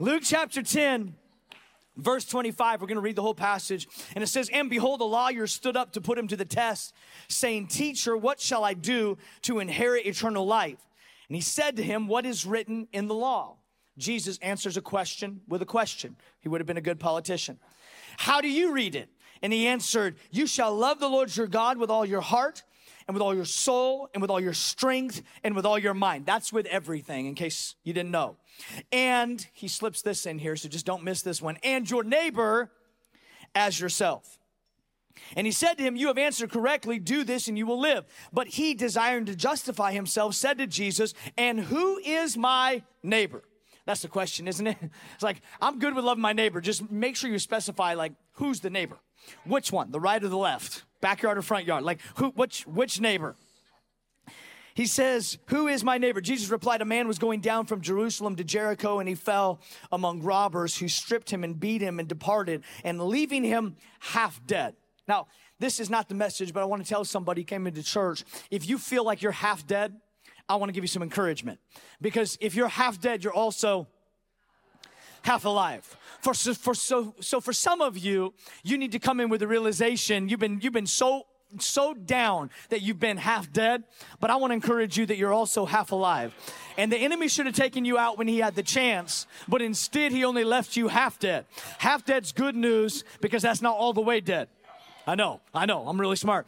Luke chapter 10, verse 25, we're going to read the whole passage. And it says, And behold, a lawyer stood up to put him to the test, saying, Teacher, what shall I do to inherit eternal life? And he said to him, What is written in the law? Jesus answers a question with a question. He would have been a good politician. How do you read it? And he answered, You shall love the Lord your God with all your heart and with all your soul and with all your strength and with all your mind. That's with everything, in case you didn't know. And he slips this in here, so just don't miss this one. And your neighbor as yourself. And he said to him, You have answered correctly, do this and you will live. But he, desiring to justify himself, said to Jesus, And who is my neighbor? That's the question, isn't it? It's like, I'm good with loving my neighbor. Just make sure you specify, like, who's the neighbor? Which one? The right or the left? Backyard or front yard? Like, who, which, which neighbor? He says, Who is my neighbor? Jesus replied, A man was going down from Jerusalem to Jericho, and he fell among robbers who stripped him and beat him and departed, and leaving him half dead. Now, this is not the message, but I want to tell somebody came into church if you feel like you're half dead, I want to give you some encouragement. Because if you're half dead, you're also half alive. For, for so so for some of you, you need to come in with the realization you've been you've been so so down that you've been half dead, but I want to encourage you that you're also half alive. And the enemy should have taken you out when he had the chance, but instead he only left you half dead. Half dead's good news because that's not all the way dead. I know, I know, I'm really smart.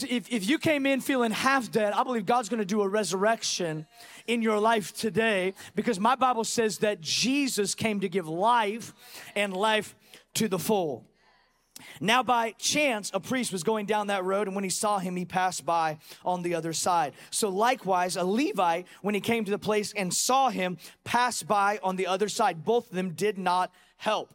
If, if you came in feeling half dead, I believe God's gonna do a resurrection in your life today because my Bible says that Jesus came to give life and life to the full. Now, by chance, a priest was going down that road, and when he saw him, he passed by on the other side. So, likewise, a Levite, when he came to the place and saw him, passed by on the other side. Both of them did not help.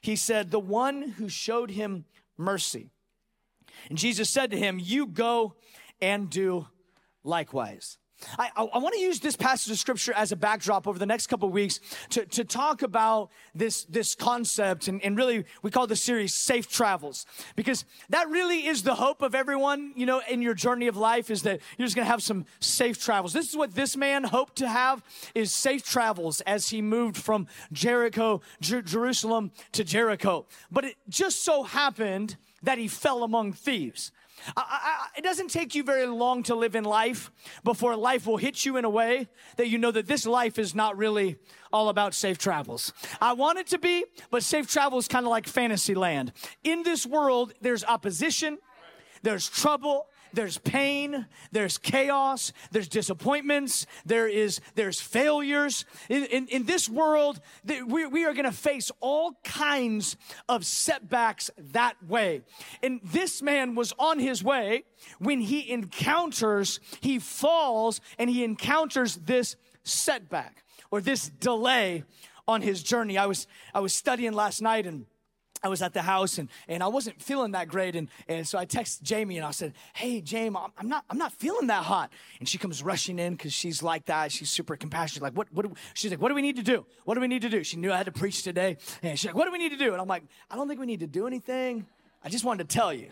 He said, The one who showed him mercy. And Jesus said to him, You go and do likewise. I, I, I want to use this passage of scripture as a backdrop over the next couple weeks to, to talk about this, this concept. And, and really, we call the series Safe Travels because that really is the hope of everyone, you know, in your journey of life is that you're just going to have some safe travels. This is what this man hoped to have is safe travels as he moved from Jericho, Jer- Jerusalem to Jericho. But it just so happened that he fell among thieves. I, I, it doesn't take you very long to live in life before life will hit you in a way that you know that this life is not really all about safe travels. I want it to be, but safe travel is kind of like fantasy land. In this world, there's opposition, there's trouble, there's pain, there's chaos, there's disappointments, there is there's failures. In, in, in this world, we, we are gonna face all kinds of setbacks that way. And this man was on his way when he encounters, he falls and he encounters this setback or this delay on his journey. I was I was studying last night and I was at the house and, and I wasn't feeling that great. And, and so I texted Jamie and I said, Hey, Jamie, I'm not, I'm not feeling that hot. And she comes rushing in because she's like that. She's super compassionate. Like, what, what, do, she's like, what do we need to do? What do we need to do? She knew I had to preach today. And she's like, what do we need to do? And I'm like, I don't think we need to do anything. I just wanted to tell you.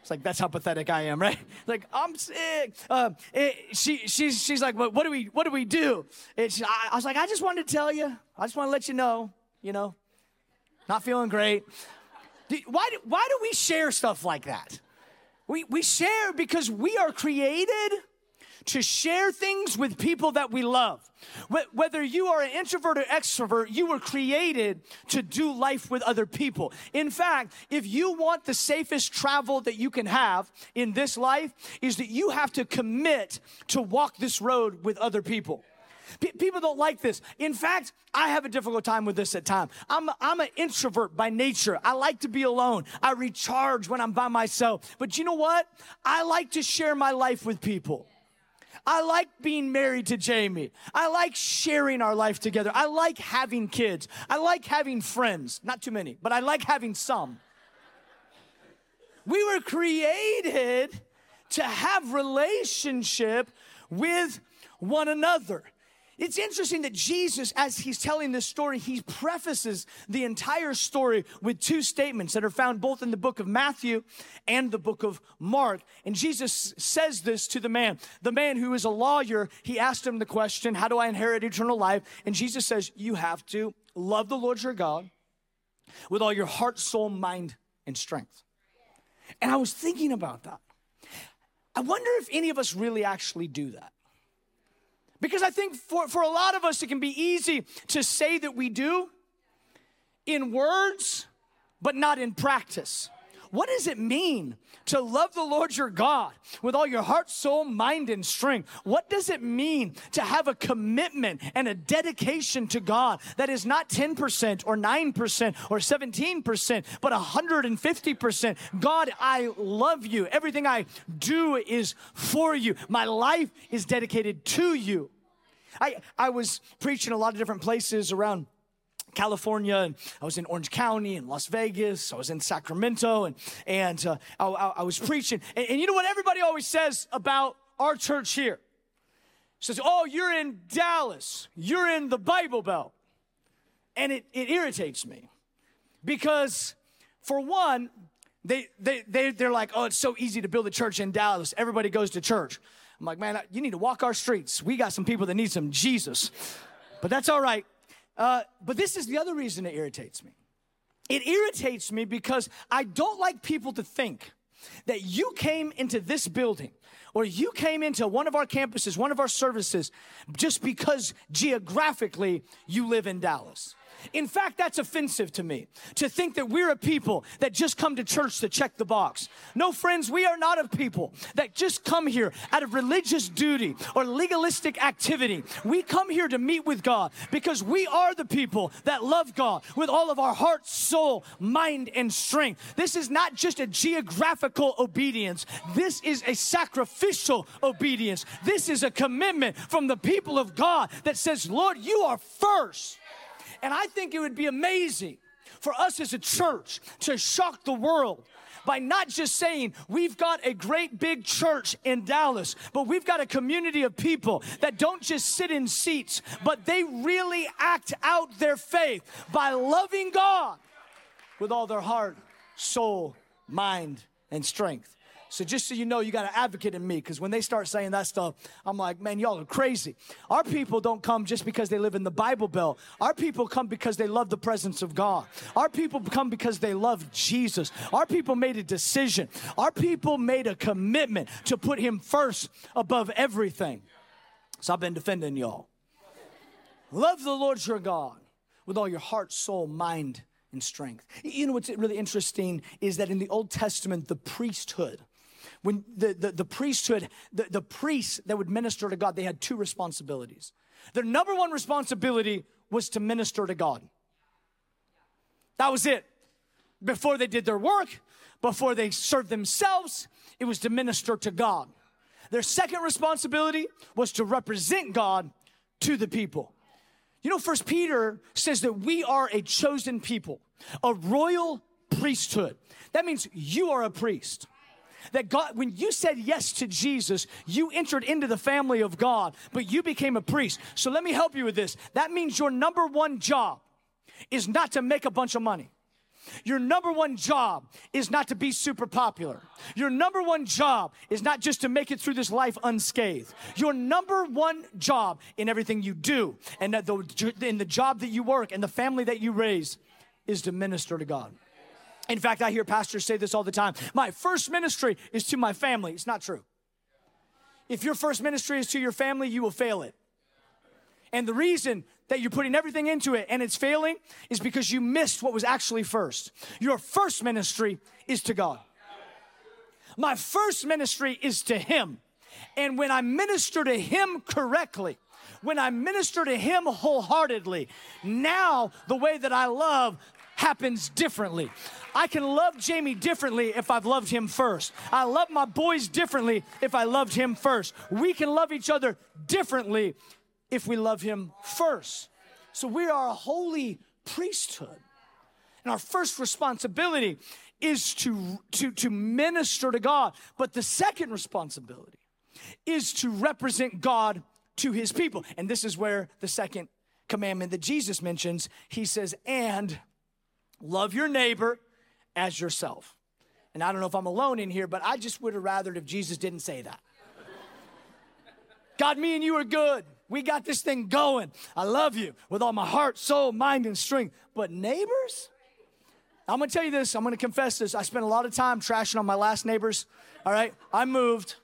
It's like, that's how pathetic I am, right? Like, I'm sick. Uh, it, she, she's, she's like, what, what do we, what do we do? She, I, I was like, I just wanted to tell you. I just want to let you know, you know, not feeling great. Why do, why do we share stuff like that? We, we share because we are created to share things with people that we love. Whether you are an introvert or extrovert, you were created to do life with other people. In fact, if you want the safest travel that you can have in this life, is that you have to commit to walk this road with other people. P- people don't like this. In fact, I have a difficult time with this at times. I'm, I'm an introvert by nature. I like to be alone. I recharge when I'm by myself. But you know what? I like to share my life with people. I like being married to Jamie. I like sharing our life together. I like having kids. I like having friends. Not too many, but I like having some. We were created to have relationship with one another. It's interesting that Jesus, as he's telling this story, he prefaces the entire story with two statements that are found both in the book of Matthew and the book of Mark. And Jesus says this to the man. The man who is a lawyer, he asked him the question, How do I inherit eternal life? And Jesus says, You have to love the Lord your God with all your heart, soul, mind, and strength. And I was thinking about that. I wonder if any of us really actually do that. Because I think for, for a lot of us, it can be easy to say that we do in words, but not in practice. What does it mean to love the Lord your God with all your heart, soul, mind, and strength? What does it mean to have a commitment and a dedication to God that is not 10% or 9% or 17%, but 150%? God, I love you. Everything I do is for you. My life is dedicated to you. I, I was preaching a lot of different places around California, and I was in Orange County and Las Vegas. I was in Sacramento, and and uh, I, I, was preaching. And, and, you know what everybody always says about our church here? Says, "Oh, you're in Dallas. You're in the Bible Belt," and it it irritates me because, for one, they they they they're like, "Oh, it's so easy to build a church in Dallas. Everybody goes to church." I'm like, man, you need to walk our streets. We got some people that need some Jesus. But that's all right. Uh, but this is the other reason it irritates me. It irritates me because I don't like people to think that you came into this building or you came into one of our campuses, one of our services, just because geographically you live in Dallas. In fact, that's offensive to me to think that we're a people that just come to church to check the box. No, friends, we are not a people that just come here out of religious duty or legalistic activity. We come here to meet with God because we are the people that love God with all of our heart, soul, mind, and strength. This is not just a geographical obedience, this is a sacrificial obedience. This is a commitment from the people of God that says, Lord, you are first. And I think it would be amazing for us as a church to shock the world by not just saying we've got a great big church in Dallas, but we've got a community of people that don't just sit in seats, but they really act out their faith by loving God with all their heart, soul, mind, and strength. So just so you know, you got an advocate in me because when they start saying that stuff, I'm like, man, y'all are crazy. Our people don't come just because they live in the Bible Belt. Our people come because they love the presence of God. Our people come because they love Jesus. Our people made a decision. Our people made a commitment to put Him first above everything. So I've been defending y'all. Love the Lord your God with all your heart, soul, mind, and strength. You know what's really interesting is that in the Old Testament, the priesthood, when the, the, the priesthood, the, the priests that would minister to God, they had two responsibilities. Their number one responsibility was to minister to God. That was it. Before they did their work, before they served themselves, it was to minister to God. Their second responsibility was to represent God to the people. You know, First Peter says that we are a chosen people, a royal priesthood. That means you are a priest that God, when you said yes to Jesus, you entered into the family of God, but you became a priest. So let me help you with this. That means your number one job is not to make a bunch of money. Your number one job is not to be super popular. Your number one job is not just to make it through this life unscathed. Your number one job in everything you do and in the job that you work and the family that you raise is to minister to God. In fact, I hear pastors say this all the time. My first ministry is to my family. It's not true. If your first ministry is to your family, you will fail it. And the reason that you're putting everything into it and it's failing is because you missed what was actually first. Your first ministry is to God. My first ministry is to Him. And when I minister to Him correctly, when I minister to Him wholeheartedly, now the way that I love happens differently. I can love Jamie differently if I've loved him first. I love my boys differently if I loved him first. We can love each other differently if we love him first. So we are a holy priesthood. And our first responsibility is to, to, to minister to God. But the second responsibility is to represent God to his people. And this is where the second commandment that Jesus mentions, he says, and love your neighbor as yourself. And I don't know if I'm alone in here, but I just would have rathered if Jesus didn't say that. God, me and you are good. We got this thing going. I love you with all my heart, soul, mind, and strength. But neighbors? I'm gonna tell you this, I'm gonna confess this. I spent a lot of time trashing on my last neighbors. All right, I moved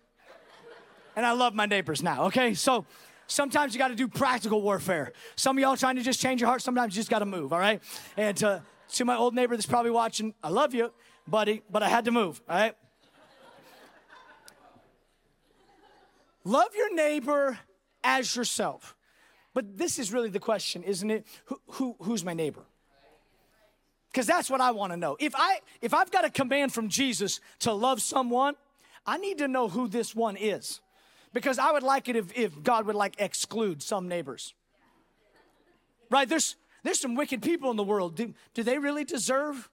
and I love my neighbors now, okay? So sometimes you gotta do practical warfare. Some of y'all trying to just change your heart, sometimes you just gotta move, all right? And uh, to my old neighbor that's probably watching, I love you, buddy, but I had to move, all right? love your neighbor as yourself. But this is really the question, isn't it? Who, who who's my neighbor? Because that's what I want to know. If I if I've got a command from Jesus to love someone, I need to know who this one is. Because I would like it if, if God would like exclude some neighbors. Right? There's there's some wicked people in the world. Do, do they really deserve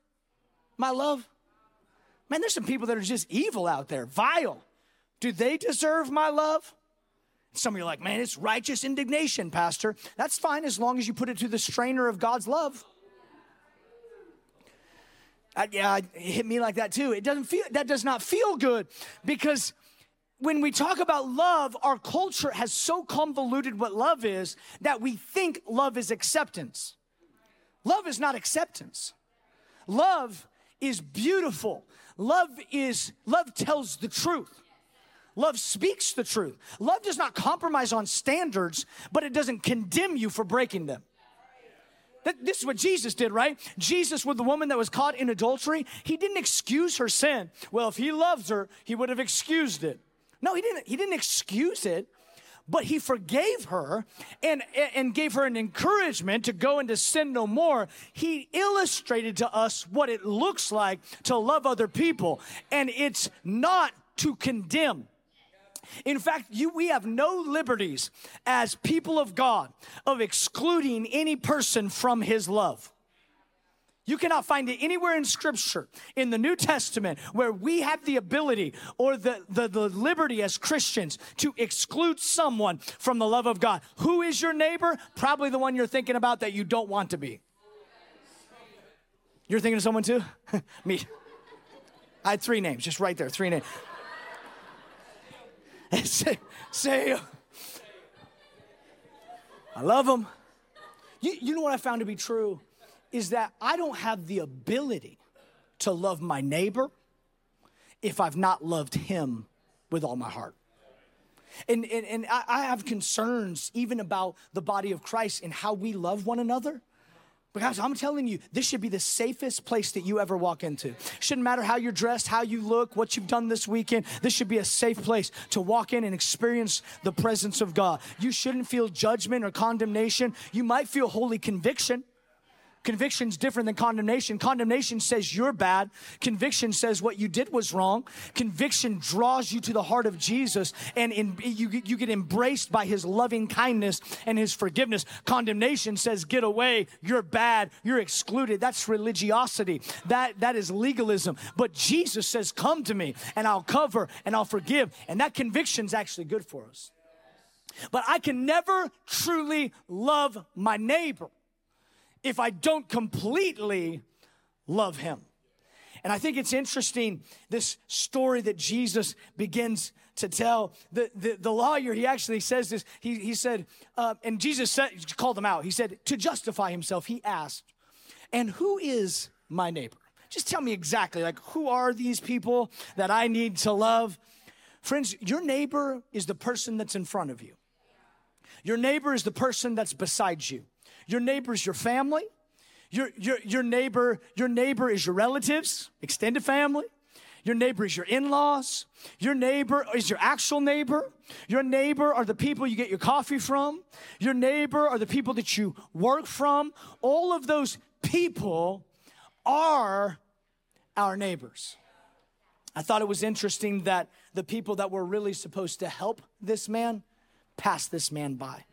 my love? Man, there's some people that are just evil out there, vile. Do they deserve my love? Some of you are like, man, it's righteous indignation, Pastor. That's fine as long as you put it to the strainer of God's love. I, yeah, it hit me like that too. It doesn't feel that does not feel good because when we talk about love, our culture has so convoluted what love is that we think love is acceptance. Love is not acceptance. Love is beautiful. Love is love tells the truth. Love speaks the truth. Love does not compromise on standards, but it doesn't condemn you for breaking them. This is what Jesus did, right? Jesus, with the woman that was caught in adultery, he didn't excuse her sin. Well, if he loves her, he would have excused it. No, he didn't. He didn't excuse it, but he forgave her and, and gave her an encouragement to go and to sin no more. He illustrated to us what it looks like to love other people, and it's not to condemn. In fact, you, we have no liberties as people of God of excluding any person from his love. You cannot find it anywhere in Scripture, in the New Testament, where we have the ability or the, the, the, liberty as Christians to exclude someone from the love of God. Who is your neighbor? Probably the one you're thinking about that you don't want to be. You're thinking of someone too? Me. I had three names, just right there, three names. say, say, I love them. You, you know what I found to be true? Is that I don't have the ability to love my neighbor if I've not loved him with all my heart. And, and, and I, have concerns even about the body of Christ and how we love one another. Because I'm telling you, this should be the safest place that you ever walk into. Shouldn't matter how you're dressed, how you look, what you've done this weekend. This should be a safe place to walk in and experience the presence of God. You shouldn't feel judgment or condemnation. You might feel holy conviction. Conviction's different than condemnation. Condemnation says you're bad. Conviction says what you did was wrong. Conviction draws you to the heart of Jesus and in, you, you get embraced by his loving kindness and his forgiveness. Condemnation says get away. You're bad. You're excluded. That's religiosity. That, that is legalism. But Jesus says, come to me and I'll cover and I'll forgive. And that conviction's actually good for us. But I can never truly love my neighbor if I don't completely love him. And I think it's interesting this story that Jesus begins to tell. The, the, the lawyer, he actually says this. He, he said, uh, and Jesus said, called him out. He said, to justify himself, he asked, and who is my neighbor? Just tell me exactly, like, who are these people that I need to love? Friends, your neighbor is the person that's in front of you. Your neighbor is the person that's beside you. Your neighbor is your family. Your, your, your neighbor, your neighbor is your relatives, extended family. Your neighbor is your in-laws. Your neighbor is your actual neighbor. Your neighbor are the people you get your coffee from. Your neighbor are the people that you work from. All of those people are our neighbors. I thought it was interesting that the people that were really supposed to help this man passed this man by.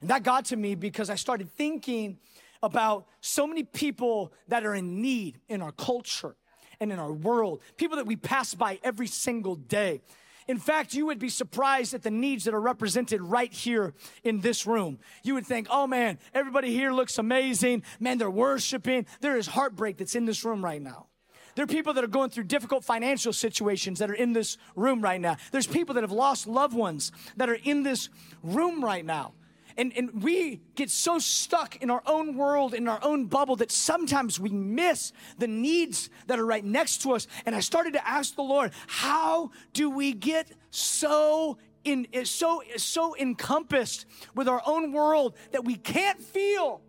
And that got to me because I started thinking about so many people that are in need in our culture and in our world, people that we pass by every single day. In fact, you would be surprised at the needs that are represented right here in this room. You would think, oh man, everybody here looks amazing. Man, they're worshiping. There is heartbreak that's in this room right now. There are people that are going through difficult financial situations that are in this room right now. There's people that have lost loved ones that are in this room right now. And, and we get so stuck in our own world, in our own bubble, that sometimes we miss the needs that are right next to us. And I started to ask the Lord, how do we get so in, so, so encompassed with our own world that we can't feel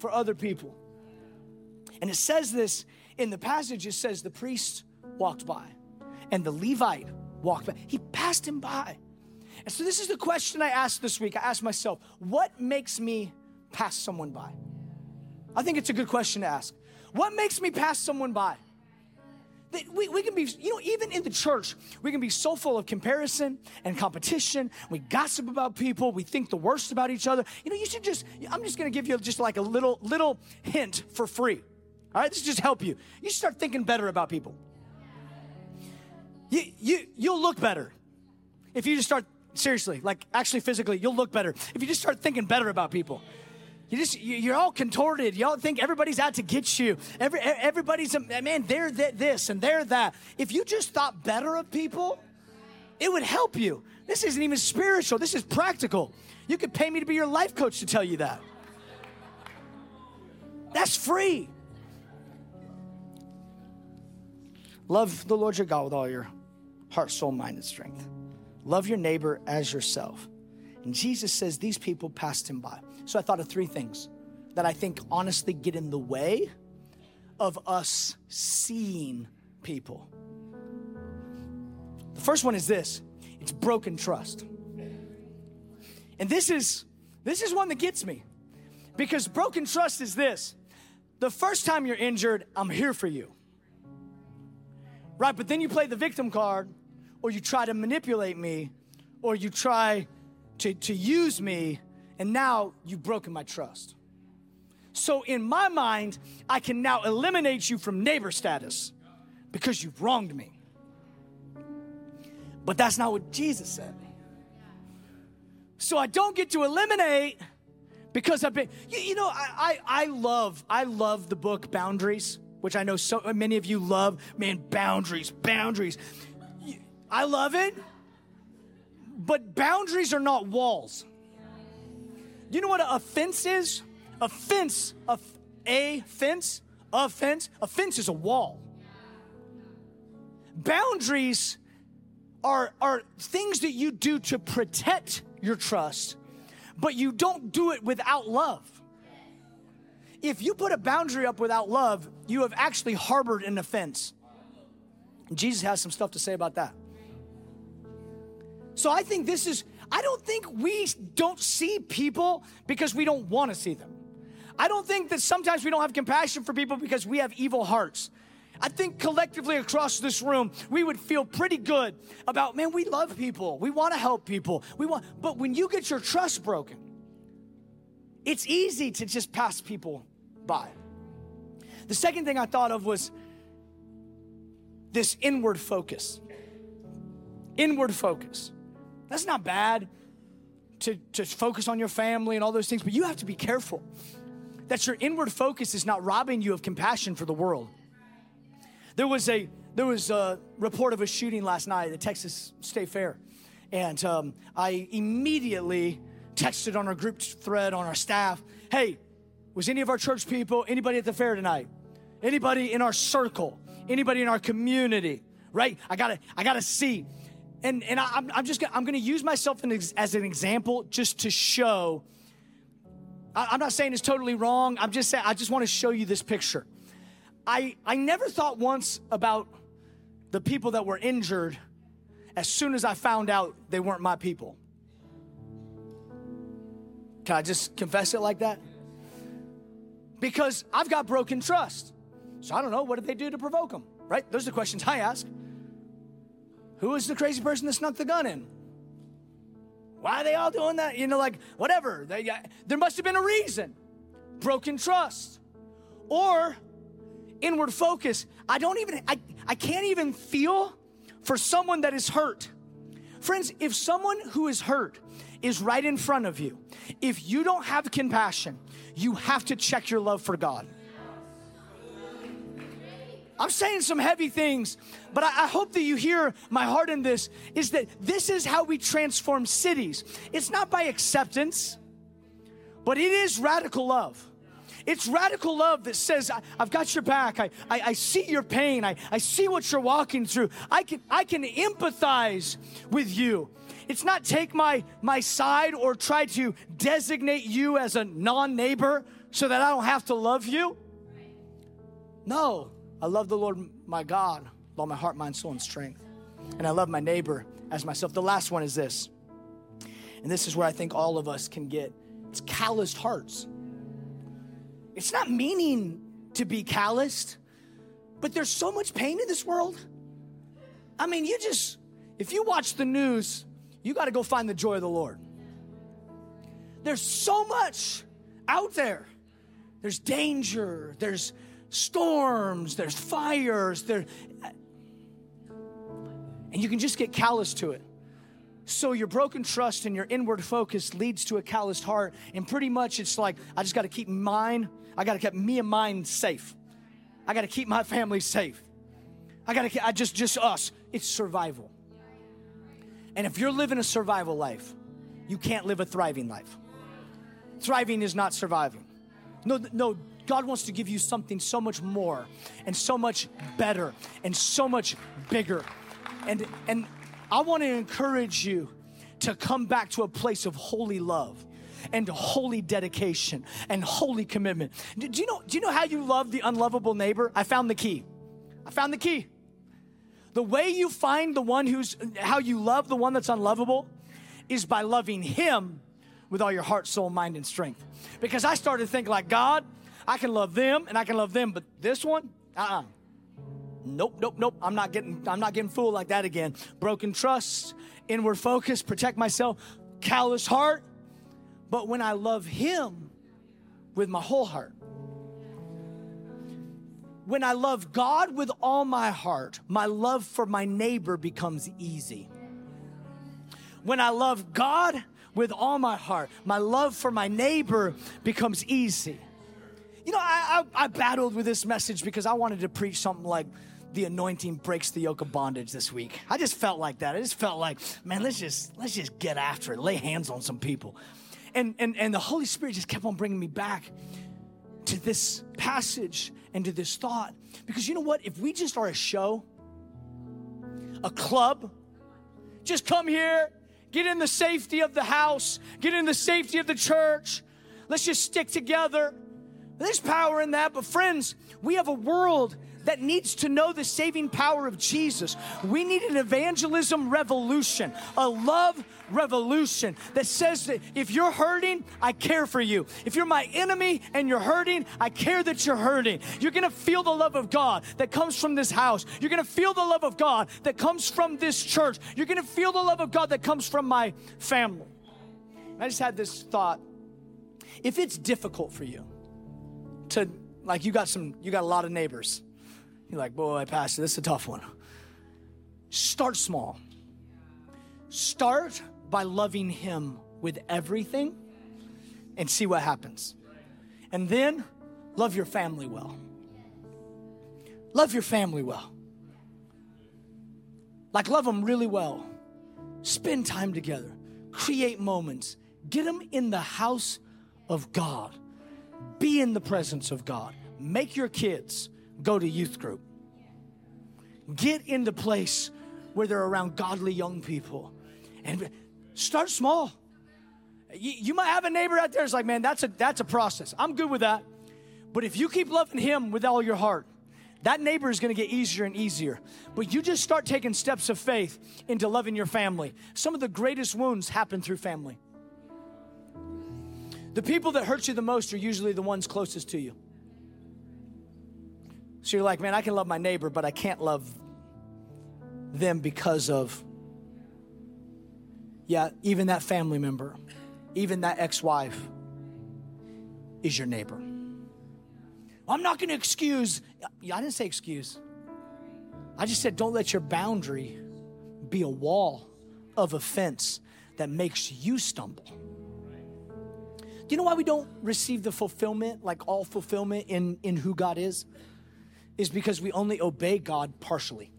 for other people? And it says this in the passage, it says the priest walked by and the Levite walked by. He passed him by. And so, this is the question I asked this week. I asked myself, what makes me pass someone by? I think it's a good question to ask. What makes me pass someone by? That we, we can be, you know, even in the church, we can be so full of comparison and competition. We gossip about people. We think the worst about each other. You know, you should just, I'm just gonna give you just like a little, little hint for free. All right, this just help you. You start thinking better about people. You, you, you'll look better if you just start Seriously, like actually physically, you'll look better if you just start thinking better about people. You just you're all contorted. Y'all think everybody's out to get you. Every everybody's a man. They're this and they're that. If you just thought better of people, it would help you. This isn't even spiritual. This is practical. You could pay me to be your life coach to tell you that. That's free. Love the Lord your God with all your heart, soul, mind, and strength. Love your neighbor as yourself. And Jesus says these people passed him by. So I thought of three things that I think honestly get in the way of us seeing people. The first one is this it's broken trust. And this is this is one that gets me. Because broken trust is this. The first time you're injured, I'm here for you. Right? But then you play the victim card or you try to manipulate me, or you try to, to use me, and now you've broken my trust. So, in my mind, I can now eliminate you from neighbor status because you've wronged me. But that's not what Jesus said. So, I don't get to eliminate because I've been, you, you know, I, I, I love, I love the book Boundaries, which I know so many of you love. Man, boundaries, boundaries. I love it. But boundaries are not walls. You know what a fence is? A fence, a, fence, a fence, a fence is a wall. Boundaries are, are things that you do to protect your trust, but you don't do it without love. If you put a boundary up without love, you have actually harbored an offense. Jesus has some stuff to say about that. So I think this is, I don't think we don't see people because we don't want to see them. I don't think that sometimes we don't have compassion for people because we have evil hearts. I think collectively across this room, we would feel pretty good about, man, we love people. We want to help people. We want, but when you get your trust broken, it's easy to just pass people by. The second thing I thought of was this inward focus. Inward focus. That's not bad to, to focus on your family and all those things, but you have to be careful that your inward focus is not robbing you of compassion for the world. There was a there was a report of a shooting last night at Texas State Fair, and um, I immediately texted on our group thread on our staff, "Hey, was any of our church people, anybody at the fair tonight? Anybody in our circle? Anybody in our community? Right? I gotta I gotta see." And and I, am I'm just gonna, I'm going to use myself as an example just to show. I, I'm not saying it's totally wrong. I'm just saying I just want to show you this picture. I I never thought once about the people that were injured as soon as I found out they weren't my people. Can I just confess it like that? because I've got broken trust. So I don't know, what did they do to provoke them? Right? Those are the questions I ask. Who is the crazy person that snuck the gun in? Why are they all doing that? You know, like, whatever. They, there must have been a reason. Broken trust. Or inward focus. I don't even, I, I can't even feel for someone that is hurt. Friends, if someone who is hurt is right in front of you, if you don't have compassion, you have to check your love for God. I'm saying some heavy things, but I, I, hope that you hear my heart in this is that this is how we transform cities. It's not by acceptance, but it is radical love. It's radical love that says, I, have got your back. I, I, I, see your pain. I, I see what you're walking through. I can, I can empathize with you. It's not take my, my side or try to designate you as a non neighbor so that I don't have to love you. No, I love the Lord my God with all my heart, mind, soul, and strength. And I love my neighbor as myself. The last one is this. And this is where I think all of us can get it's calloused hearts. It's not meaning to be calloused, but there's so much pain in this world. I mean, you just, if you watch the news, you got to go find the joy of the Lord. There's so much out there. There's danger, there's storms, there's fires, there and you can just get callous to it. So your broken trust and your inward focus leads to a calloused heart. And pretty much it's like, I just got to keep mine I got to keep me and mine safe. I got to keep my family safe. I got to I just just us. It's survival. And if you're living a survival life, you can't live a thriving life. Thriving is not surviving. No no God wants to give you something so much more and so much better and so much bigger. And and I want to encourage you to come back to a place of holy love and holy dedication and holy commitment. Do, you know, do you know how you love the unlovable neighbor? I found the key. I found the key. The way you find the one who's, how you love the one that's unlovable is by loving him with all your heart, soul, mind, and strength. Because I started to think like, God, I can love them and I can love them, but this one, uh-uh. Nope, nope, nope. I'm not getting, I'm not getting fooled like that again. Broken trust, inward focus, protect myself, callous heart, but when I love Him with my whole heart, when I love God with all my heart, my love for my neighbor becomes easy. When I love God with all my heart, my love for my neighbor becomes easy. You know, I, I, I battled with this message because I wanted to preach something like, the anointing breaks the yoke of bondage this week. I just felt like that. I just felt like, man, let's just let's just get after it. Lay hands on some people and, and, and the Holy Spirit just kept on bringing me back to this passage and to this thought. Because you know what? If we just are a show, a club, just come here, get in the safety of the house, get in the safety of the church, let's just stick together. There's power in that, but friends, we have a world that needs to know the saving power of Jesus. We need an evangelism revolution, a love revolution that says that if you're hurting, I care for you. If you're my enemy and you're hurting, I care that you're hurting. You're gonna feel the love of God that comes from this house. You're gonna feel the love of God that comes from this church. You're gonna feel the love of God that comes from my family. I just had this thought. If it's difficult for you to, like, you got some, you got a lot of neighbors you're like, boy, Pastor, this is a tough one. Start small. Start by loving Him with everything and see what happens. And then love your family well. Love your family well. Like, love them really well. Spend time together. Create moments. Get them in the house of God. Be in the presence of God. Make your kids go to youth group. Get into place where they're around godly young people and start small. You, you might have a neighbor out there that's like, man, that's a that's a process. I'm good with that. But if you keep loving him with all your heart, that neighbor is going to get easier and easier. But you just start taking steps of faith into loving your family. Some of the greatest wounds happen through family. The people that hurt you the most are usually the ones closest to you. So you're like, man, I can love my neighbor, but I can't love them because of, yeah, even that family member, even that ex wife is your neighbor. I'm not going to excuse, I didn't say excuse. I just said, don't let your boundary be a wall of offense that makes you stumble. You know why we don't receive the fulfillment, like all fulfillment in, in who God is? Is because we only obey God partially.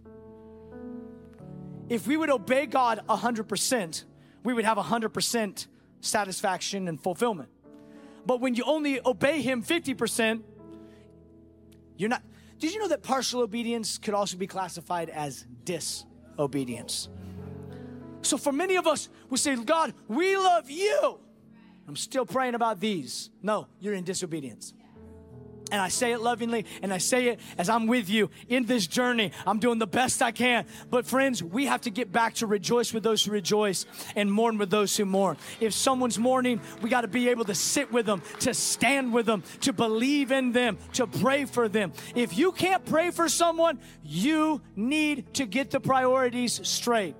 If we would obey God 100%, we would have 100% satisfaction and fulfillment. But when you only obey Him 50%, you're not. Did you know that partial obedience could also be classified as disobedience? So for many of us, we say, God, we love you. I'm still praying about these. No, you're in disobedience. And I say it lovingly, and I say it as I'm with you in this journey. I'm doing the best I can. But, friends, we have to get back to rejoice with those who rejoice and mourn with those who mourn. If someone's mourning, we got to be able to sit with them, to stand with them, to believe in them, to pray for them. If you can't pray for someone, you need to get the priorities straight.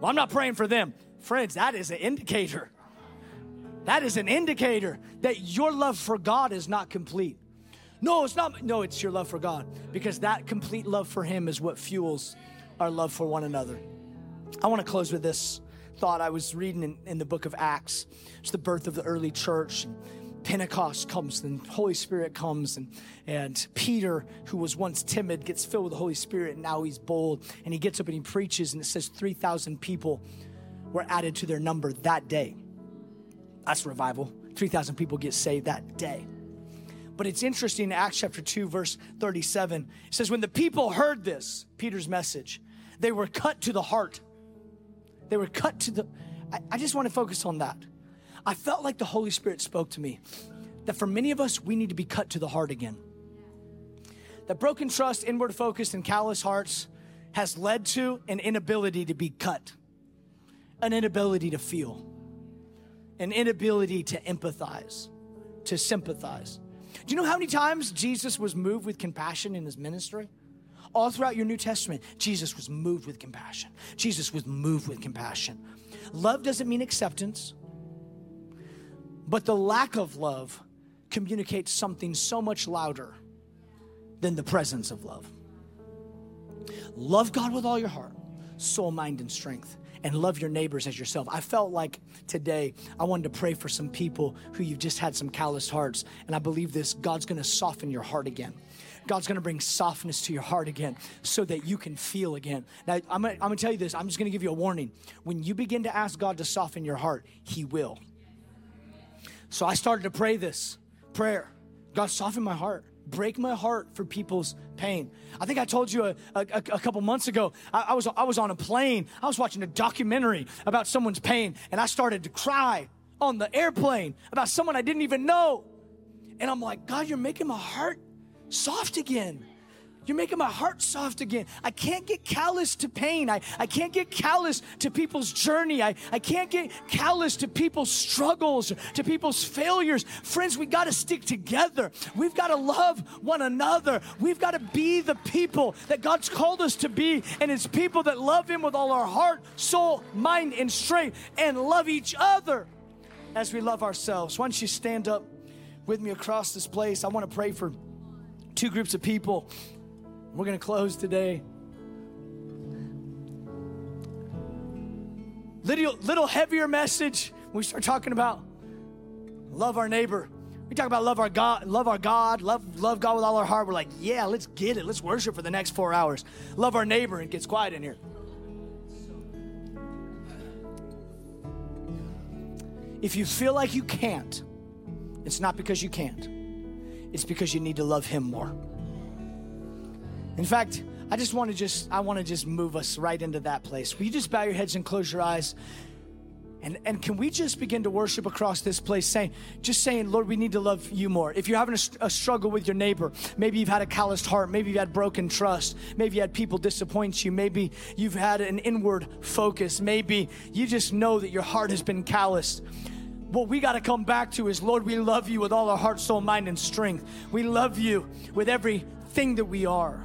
Well, I'm not praying for them. Friends, that is an indicator. That is an indicator that your love for God is not complete. No, it's not. No, it's your love for God because that complete love for Him is what fuels our love for one another. I want to close with this thought I was reading in, in the book of Acts. It's the birth of the early church. And Pentecost comes, and Holy Spirit comes, and, and Peter, who was once timid, gets filled with the Holy Spirit, and now he's bold. And he gets up and he preaches, and it says 3,000 people were added to their number that day. That's revival. 3,000 people get saved that day. But it's interesting, Acts chapter 2, verse 37, it says, When the people heard this, Peter's message, they were cut to the heart. They were cut to the. I, I just want to focus on that. I felt like the Holy Spirit spoke to me that for many of us, we need to be cut to the heart again. That broken trust, inward focus, and callous hearts has led to an inability to be cut, an inability to feel, an inability to empathize, to sympathize. Do you know how many times Jesus was moved with compassion in his ministry? All throughout your New Testament, Jesus was moved with compassion. Jesus was moved with compassion. Love doesn't mean acceptance, but the lack of love communicates something so much louder than the presence of love. Love God with all your heart, soul, mind, and strength and love your neighbors as yourself. I felt like today I wanted to pray for some people who you've just had some calloused hearts. And I believe this God's gonna soften your heart again. God's gonna bring softness to your heart again so that you can feel again. Now, I'm I'm gonna tell you this, I'm just gonna give you a warning. When you begin to ask God to soften your heart, He will. So I started to pray this prayer God, soften my heart break my heart for people's pain. I think I told you a, a, a couple months ago, I, I, was, I was on a plane, I was watching a documentary about someone's pain, and I started to cry on the airplane about someone I didn't even know. And I'm like, God, you're making my heart soft again. You're making my heart soft again. I can't get callous to pain. I, I can't get callous to people's journey. I, I can't get callous to people's struggles, to people's failures. Friends, we got to stick together. We've got to love one another. We've got to be the people that God's called us to be. And it's people that love Him with all our heart, soul, mind, and strength, and love each other as we love ourselves. Why don't you stand up with me across this place? I want to pray for two groups of people. We're going to close today. Little, little heavier message we start talking about love our neighbor. We talk about love our God, love our God, love, love God with all our heart. We're like, yeah, let's get it. Let's worship for the next four hours. Love our neighbor and gets quiet in here. If you feel like you can't, it's not because you can't. It's because you need to love him more. In fact, I just want to just I want to just move us right into that place. Will you just bow your heads and close your eyes? And, and can we just begin to worship across this place, saying, just saying, Lord, we need to love you more. If you're having a, a, struggle with your neighbor, maybe you've had a calloused heart, maybe you've had broken trust, maybe you had people disappoint you, maybe you've had an inward focus, maybe you just know that your heart has been calloused. What we got to come back to is, Lord, we love you with all our heart, soul, mind, and strength. We love you with everything that we are.